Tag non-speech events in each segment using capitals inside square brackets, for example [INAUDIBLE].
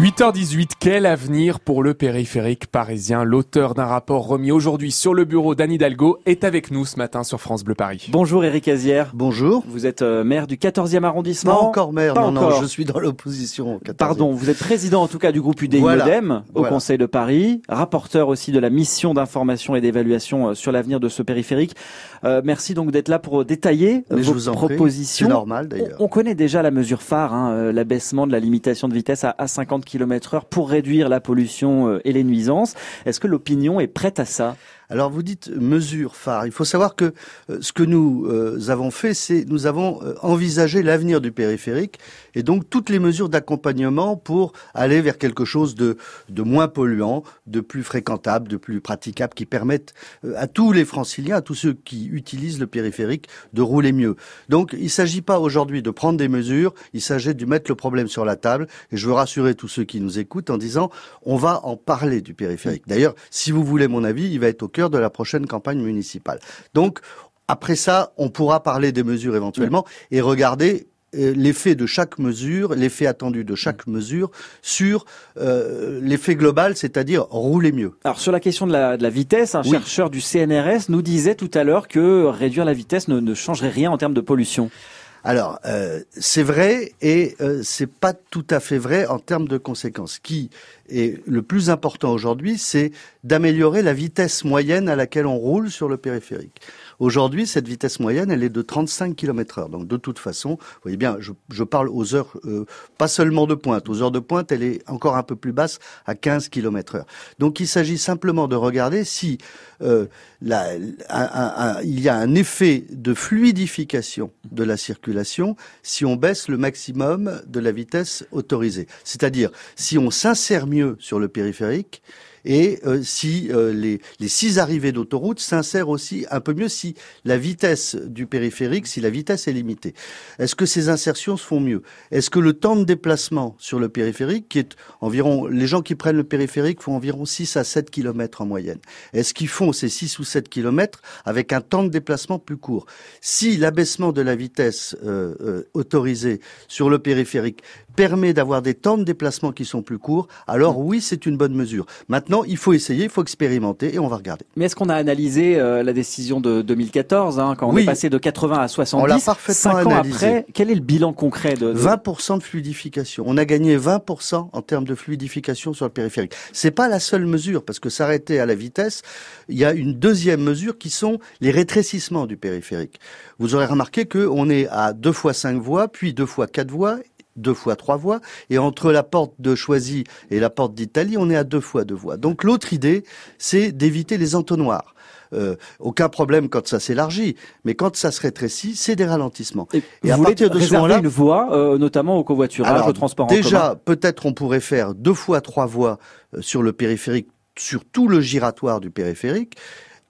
8h18, quel avenir pour le périphérique parisien? L'auteur d'un rapport remis aujourd'hui sur le bureau d'Anne Hidalgo est avec nous ce matin sur France Bleu Paris. Bonjour Eric Azière. Bonjour. Vous êtes euh, maire du 14e arrondissement? Pas encore maire, Pas non, encore. non, je suis dans l'opposition. au 14e. Pardon, vous êtes président en tout cas du groupe UDI Voilà. Modem au Voilà. Conseil de Paris, rapporteur aussi de la mission d'information et d'évaluation euh, sur l'avenir de ce périphérique. Euh, merci donc d'être là pour détailler Mais je vos vous propositions. C'est normal On, d'ailleurs. on connaît déjà la mesure phare, hein, l'abaissement de la limitation de vitesse à, à 50 km heure pour réduire la pollution euh, et les nuisances. Est-ce que l'opinion est prête à ça? Alors vous dites mesure phare. Il faut savoir que euh, ce que nous euh, avons fait, c'est nous avons euh, envisagé l'avenir du périphérique et donc toutes les mesures d'accompagnement pour aller vers quelque chose de, moins polluant, de plus fréquentable, de plus praticable, qui permettent à tous les franciliens, à tous ceux qui utilisent le périphérique, de rouler mieux. Donc il ne s'agit pas aujourd'hui de prendre des mesures, il s'agit de mettre le problème sur la table et je veux rassurer tous ceux qui nous écoutent en disant on va en parler du périphérique. D'ailleurs, si vous voulez mon avis, il va être au cœur de la prochaine campagne municipale. Donc, après ça, on pourra parler des mesures éventuellement et regarder euh, l'effet de chaque mesure, l'effet attendu de chaque mesure sur euh, l'effet global, c'est-à-dire rouler mieux. Alors sur la question de la, de la vitesse, un Oui. chercheur du CNRS nous disait tout à l'heure que réduire la vitesse ne, ne changerait rien en termes de pollution. Alors, euh, c'est vrai et euh, c'est pas tout à fait vrai en termes de conséquences. Ce qui est le plus important aujourd'hui, c'est d'améliorer la vitesse moyenne à laquelle on roule sur le périphérique. Aujourd'hui, cette vitesse moyenne, elle est de 35 km heure. Donc, de toute façon, vous voyez bien, je, je parle aux heures, euh, pas seulement de pointe. Aux heures de pointe, elle est encore un peu plus basse, à 15 km heure. Donc, il s'agit simplement de regarder si euh, la- il y a un effet de fluidification de la circulation si on baisse le maximum de la vitesse autorisée. C'est-à-dire, si on s'insère mieux sur le périphérique, et euh, si euh, les, les six arrivées d'autoroute s'insèrent aussi un peu mieux si la vitesse du périphérique, si la vitesse est limitée. Est-ce que ces insertions se font mieux? Est-ce que le temps de déplacement sur le périphérique, qui est environ, les gens qui prennent le périphérique font environ 6 à 7 kilomètres en moyenne. Est-ce qu'ils font ces 6 ou 7 kilomètres avec un temps de déplacement plus court? Si l'abaissement de la vitesse euh, euh, autorisée sur le périphérique permet d'avoir des temps de déplacement qui sont plus courts, alors oui, c'est une bonne mesure. Maintenant, il faut essayer, il faut expérimenter et on va regarder. Mais est-ce qu'on a analysé euh, la décision de 2014, hein, quand on Oui. est passé de 80 à 70 On l'a parfaitement Cinq ans analysé. après, quel est le bilan concret de, de- 20% de fluidification. On a gagné 20% en termes de fluidification sur le périphérique. C'est pas la seule mesure parce que s'arrêter à la vitesse, il y a une deuxième mesure qui sont les rétrécissements du périphérique. Vous aurez remarqué que on est à deux fois cinq voies, puis deux fois quatre voies deux fois trois voies, et entre la porte de Choisy et la porte d'Italie, on est à deux fois deux voies. Donc l'autre idée, c'est d'éviter les entonnoirs. Euh, aucun problème quand ça s'élargit, mais quand ça se rétrécit, c'est des ralentissements. Et Et vous à partir de ce réserver moment-là, une voie, euh, notamment au covoiturage, alors, au transport en commun déjà, peut-être on pourrait faire deux fois trois voies euh, sur le périphérique, sur tout le giratoire du périphérique,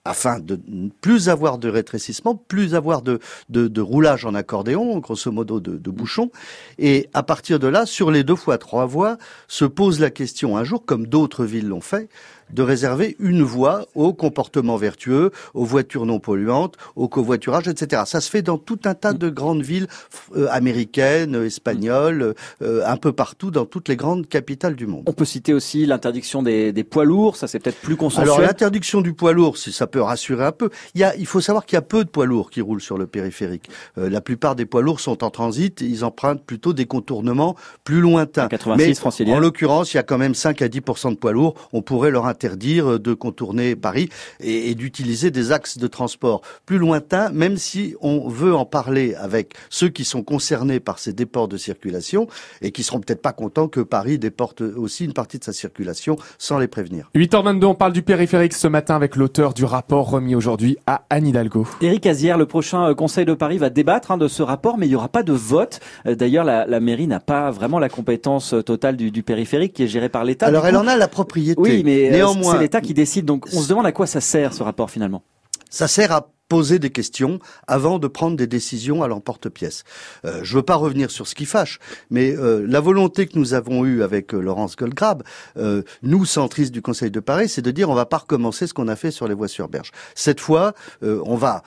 afin de ne plus avoir de rétrécissement, plus avoir de, de, de roulage en accordéon, grosso modo de, de bouchons. Et à partir de là, sur les deux fois trois voies, se pose la question un jour, comme d'autres villes l'ont fait, de réserver une voie au comportement vertueux, aux voitures non polluantes, au covoiturage, etc. Ça se fait dans tout un tas de grandes villes euh, américaines, espagnoles, euh, un peu partout dans toutes les grandes capitales du monde. On peut citer aussi l'interdiction des, des poids lourds, ça c'est peut-être plus consensuel. Alors l'interdiction du poids lourd, ça peut rassurer un peu. Il, y a, il faut savoir qu'il y a peu de poids lourds qui roulent sur le périphérique. Euh, la plupart des poids lourds sont en transit, ils empruntent plutôt des contournements plus lointains. 86 Mais en l'occurrence, il y a quand même 5 à 10% de poids lourds. On pourrait leur interdire de contourner Paris et, et d'utiliser des axes de transport plus lointains, même si on veut en parler avec ceux qui sont concernés par ces déports de circulation et qui seront peut-être pas contents que Paris déporte aussi une partie de sa circulation sans les prévenir. 8h22, on parle du périphérique ce matin avec l'auteur du rapport remis aujourd'hui à Anne Hidalgo. Éric Azière, le prochain euh, Conseil de Paris va débattre hein, de ce rapport, mais il n'y aura pas de vote. Euh, D'ailleurs, la, la mairie n'a pas vraiment la compétence euh, totale du, du périphérique qui est géré par l'État. Alors elle coup- en a la propriété. Oui, mais euh, néanmoins, c'est l'État qui décide. Donc, on se demande à quoi ça sert ce rapport finalement. ça sert à poser des questions avant de prendre des décisions à l'emporte-pièce. Euh, je veux pas revenir sur ce qui fâche, mais euh, la volonté que nous avons eue avec euh, Laurence Goldgrab, euh, nous centristes du Conseil de Paris, c'est de dire on va pas recommencer ce qu'on a fait sur les voies sur berge. Cette fois, on va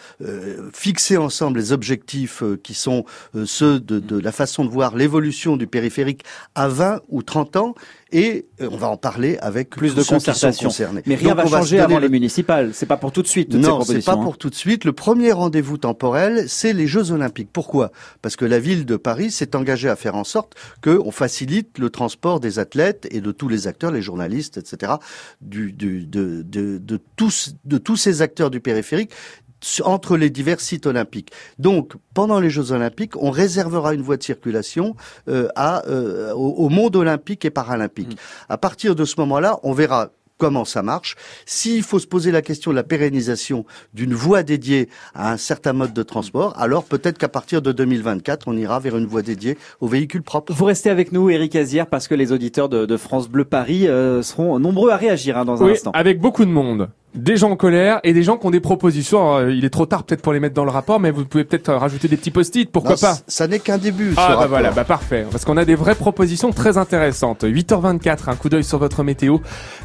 fixer ensemble les objectifs qui sont ceux de, de la façon de voir l'évolution du périphérique à 20 ou 30 ans et on va en parler avec plus de concertation. Mais rien va changer avant les municipales. C'est pas pour tout de suite. Non, c'est pas pour tout de suite. Le premier rendez-vous temporel, c'est les Jeux Olympiques. Pourquoi? Parce que la ville de Paris s'est engagée à faire en sorte qu'on facilite le transport des athlètes et de tous les acteurs, les journalistes, etc., du, du, de, de, de, tous, de tous ces acteurs du périphérique entre les divers sites olympiques. Donc, pendant les Jeux olympiques, on réservera une voie de circulation euh, à, euh, au, monde olympique et paralympique. Mmh. À partir de ce moment-là, on verra comment ça marche. S'il faut se poser la question de la pérennisation d'une voie dédiée à un certain mode de transport, alors peut-être qu'à partir de 2024, on ira vers une voie dédiée aux véhicules propres. Vous restez avec nous, Eric Azière, parce que les auditeurs de, France Bleu Paris euh, seront nombreux à réagir hein, dans un oui, instant. Avec beaucoup de monde des gens en colère et des gens qui ont des propositions. Euh, il est trop tard peut-être pour les mettre dans le rapport, mais vous pouvez peut-être euh, rajouter des petits post-it, pourquoi pas Ça n'est qu'un début. Ah bah voilà, bah parfait, parce qu'on a des vraies propositions très intéressantes. 8h24, un coup d'œil sur votre météo.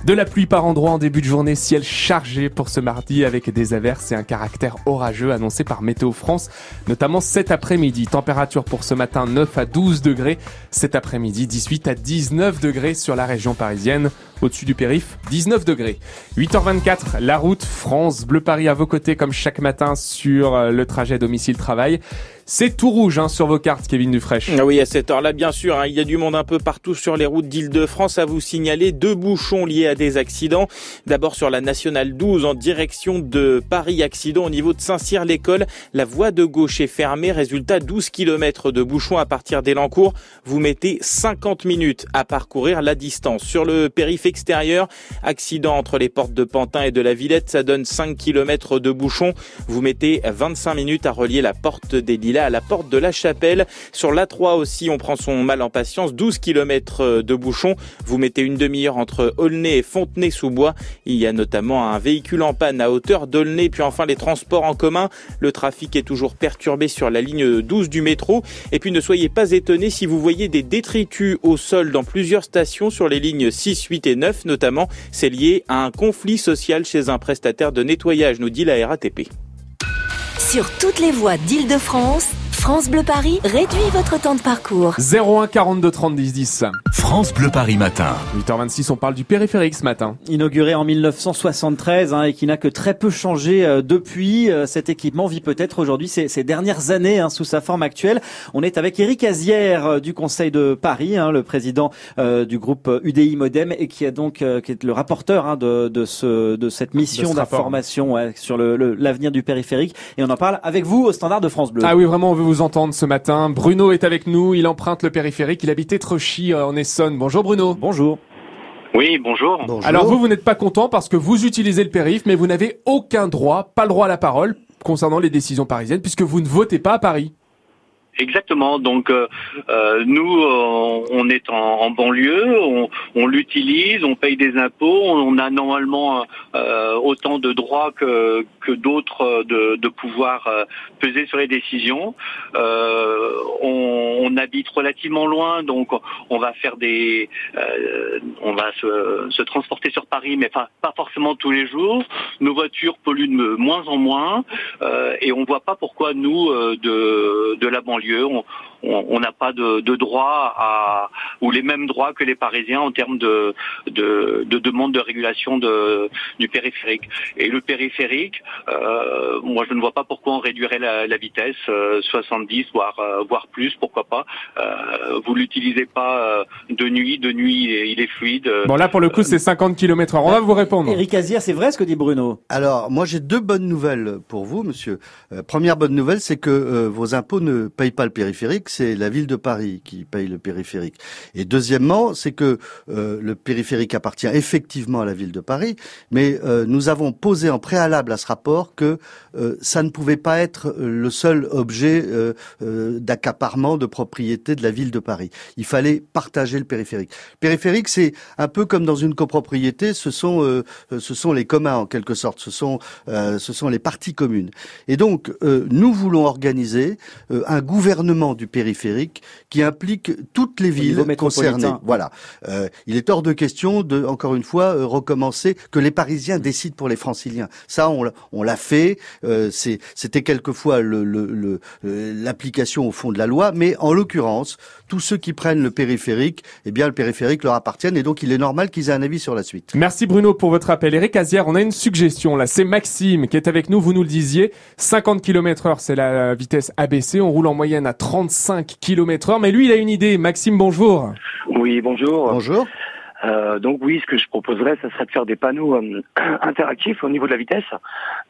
De la pluie par endroit en début de journée, ciel chargé pour ce mardi avec des averses et un caractère orageux annoncé par Météo France, notamment cet après-midi. Température pour ce matin 9 à 12 degrés, cet après-midi 18 à 19 degrés sur la région parisienne. Au-dessus du périph, 19 degrés. 8h24, la route France Bleu Paris à vos côtés comme chaque matin sur euh, le trajet domicile-travail. C'est tout rouge hein, sur vos cartes, Kevin Dufresne. Ah oui, à cette heure-là, bien sûr, hein, il y a du monde un peu partout sur les routes d'Île-de-France. À vous signaler deux bouchons liés à des accidents. D'abord sur la nationale 12 en direction de Paris, accident au niveau de Saint-Cyr-l'École. La voie de gauche est fermée. Résultat, 12 km de bouchons à partir d'Elancourt. Vous mettez 50 minutes à parcourir la distance. Sur le périph' extérieur, accident entre les portes de Pantin et de la Villette, ça donne 5 km de bouchons. Vous mettez 25 minutes à relier la porte des Lilas à la porte de la chapelle. Sur l'A3 aussi, on prend son mal en patience. 12 km euh, de bouchons. Vous mettez une demi-heure entre Aulnay et Fontenay-sous-Bois. Il y a notamment un véhicule en panne à hauteur d'Aulnay. Puis enfin, les transports en commun. Le trafic est toujours perturbé sur la ligne 12 du métro. Et puis ne soyez pas étonnés si vous voyez des détritus au sol dans plusieurs stations sur les lignes 6, 8 et 9 notamment. C'est lié à un conflit social chez un prestataire de nettoyage, nous dit la RATP. Sur toutes les voies d'Île-de-France, France Bleu Paris réduit votre temps de parcours. 01 42 30 10 10. France Bleu Paris matin. 8h26, on parle du périphérique ce matin. Inauguré en 1973 hein, et qui n'a que très peu changé euh, depuis, euh, cet équipement vit peut-être aujourd'hui ces, dernières années hein, sous sa forme actuelle. On est avec Eric Azière euh, du Conseil de Paris, hein, le président du groupe UDI Modem et qui, a donc, qui est le rapporteur de, de, ce, de cette mission d'information sur l'avenir le, du périphérique. Et on en parle avec vous au standard de France Bleu. Ah oui, vraiment, on veut vous entendre ce matin. Bruno est avec nous, il emprunte le périphérique, il habite Étrechy euh, en Essonne. Bonjour Bruno. Bonjour. Oui, bonjour. bonjour. Alors vous, vous n'êtes pas content parce que vous utilisez le périph, mais vous n'avez aucun droit, pas le droit à la parole concernant les décisions parisiennes, puisque vous ne votez pas à Paris. Exactement. Donc euh, euh, nous, euh, on est en, banlieue, on, l'utilise, on paye des impôts, on a normalement autant de droits que, que d'autres de, de pouvoir peser sur les décisions. On, habite relativement loin, donc on va faire des, on va se, se, transporter sur Paris, mais pas, pas forcément tous les jours. Nos voitures polluent de moins en moins, et on voit pas pourquoi nous de, de la banlieue on n'a pas de, droit à ou les mêmes droits que les Parisiens en termes de, de, demande de régulation de, du périphérique. Et le périphérique, euh, moi je ne vois pas pourquoi on réduirait la, vitesse 70 euh, voire euh, voire plus, pourquoi pas. vous l'utilisez pas de nuit, de nuit il est fluide. Bon là pour le coup c'est 50 km/h. On va vous répondre. Eric Azir, c'est vrai ce que dit Bruno? Alors moi j'ai deux bonnes nouvelles pour vous, monsieur. première bonne nouvelle, c'est que vos impôts ne payent pas le périphérique, c'est la ville de Paris qui paye le périphérique. Et deuxièmement, c'est que euh, le périphérique appartient effectivement à la ville de Paris, mais euh, nous avons posé en préalable à ce rapport que euh, ça ne pouvait pas être le seul objet d'accaparement de propriété de la ville de Paris. Il fallait partager le périphérique. Périphérique, c'est un peu comme dans une copropriété, ce sont ce sont les communs en quelque sorte, ce sont ce sont les parties communes. Et donc nous voulons organiser un gouvernement gouvernement du périphérique qui implique toutes les villes concernées. Voilà. Euh, il est hors de question de, encore une fois, euh, recommencer que les Parisiens décident pour les Franciliens. Ça, on, l'a fait. Euh, C'était quelquefois l'application le, le, au fond de la loi, mais en l'occurrence, tous ceux qui prennent le périphérique, eh bien le périphérique leur appartient et donc il est normal qu'ils aient un avis sur la suite. Merci Bruno pour votre appel. Eric Azière, on a une suggestion là. C'est Maxime qui est avec nous. Vous nous le disiez. 50 km heure, c'est la vitesse ABC. On roule en moyenne à 35 km heure. Mais lui, il a une idée. Maxime, bonjour. Oui, bonjour. Bonjour. Euh, donc oui, ce que je proposerais, ce serait de faire des panneaux euh, [CLEARS THROAT] interactifs au niveau de la vitesse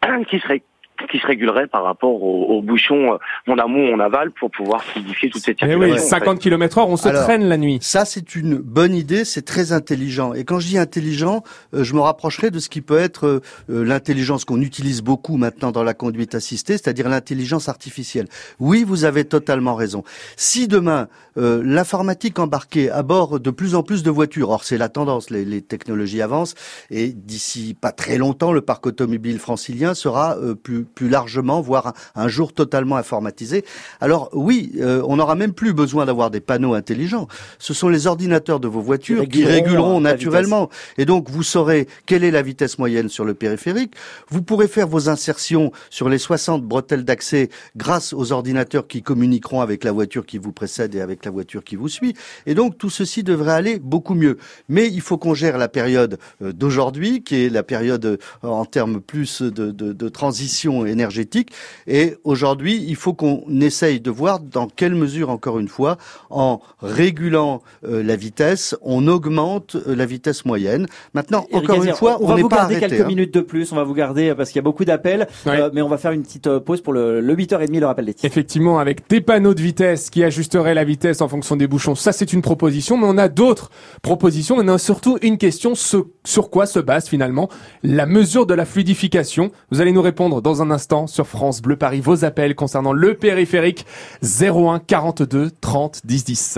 [CLEARS THROAT] qui seraient qui se régulerait par rapport aux, bouchons euh, en amont, en aval, pour pouvoir fluidifier toute cette circulation. oui, 50 km heure, on se traîne la nuit. Ça, c'est une bonne idée, c'est très intelligent. Et quand je dis intelligent, euh, je me rapprocherai de ce qui peut être euh, l'intelligence qu'on utilise beaucoup maintenant dans la conduite assistée, c'est-à-dire l'intelligence artificielle. Oui, vous avez totalement raison. Si demain, l'informatique embarquée à bord de plus en plus de voitures, or c'est la tendance, les, les, technologies avancent, et d'ici pas très longtemps, le parc automobile francilien sera plus plus largement, voire un, jour totalement informatisé. Alors oui, euh, on n'aura même plus besoin d'avoir des panneaux intelligents. Ce sont les ordinateurs de vos voitures qui réguleront, naturellement. Et donc vous saurez quelle est la vitesse moyenne sur le périphérique. Vous pourrez faire vos insertions sur les 60 bretelles d'accès grâce aux ordinateurs qui communiqueront avec la voiture qui vous précède et avec la voiture qui vous suit. Et donc tout ceci devrait aller beaucoup mieux. Mais il faut qu'on gère la période euh, d'aujourd'hui, qui est la période euh, en termes plus de, de, de transition énergétique. Et aujourd'hui, il faut qu'on essaye de voir dans quelle mesure, encore une fois, en régulant euh, la vitesse, on augmente euh, la vitesse moyenne. Maintenant, encore une fois, on n'est pas arrêté. On va vous garder quelques hein. minutes de plus, on va vous garder euh, parce qu'il y a beaucoup d'appels, mais on va faire une petite pause pour le, le 8h30, le rappel des titres. Effectivement, avec des panneaux de vitesse qui ajusteraient la vitesse en fonction des bouchons, ça c'est une proposition, mais on a d'autres propositions, on a surtout une question, sur quoi se base finalement la mesure de la fluidification Vous allez nous répondre dans un instant sur France Bleu Paris vos appels concernant le périphérique 01 42 30 10 10.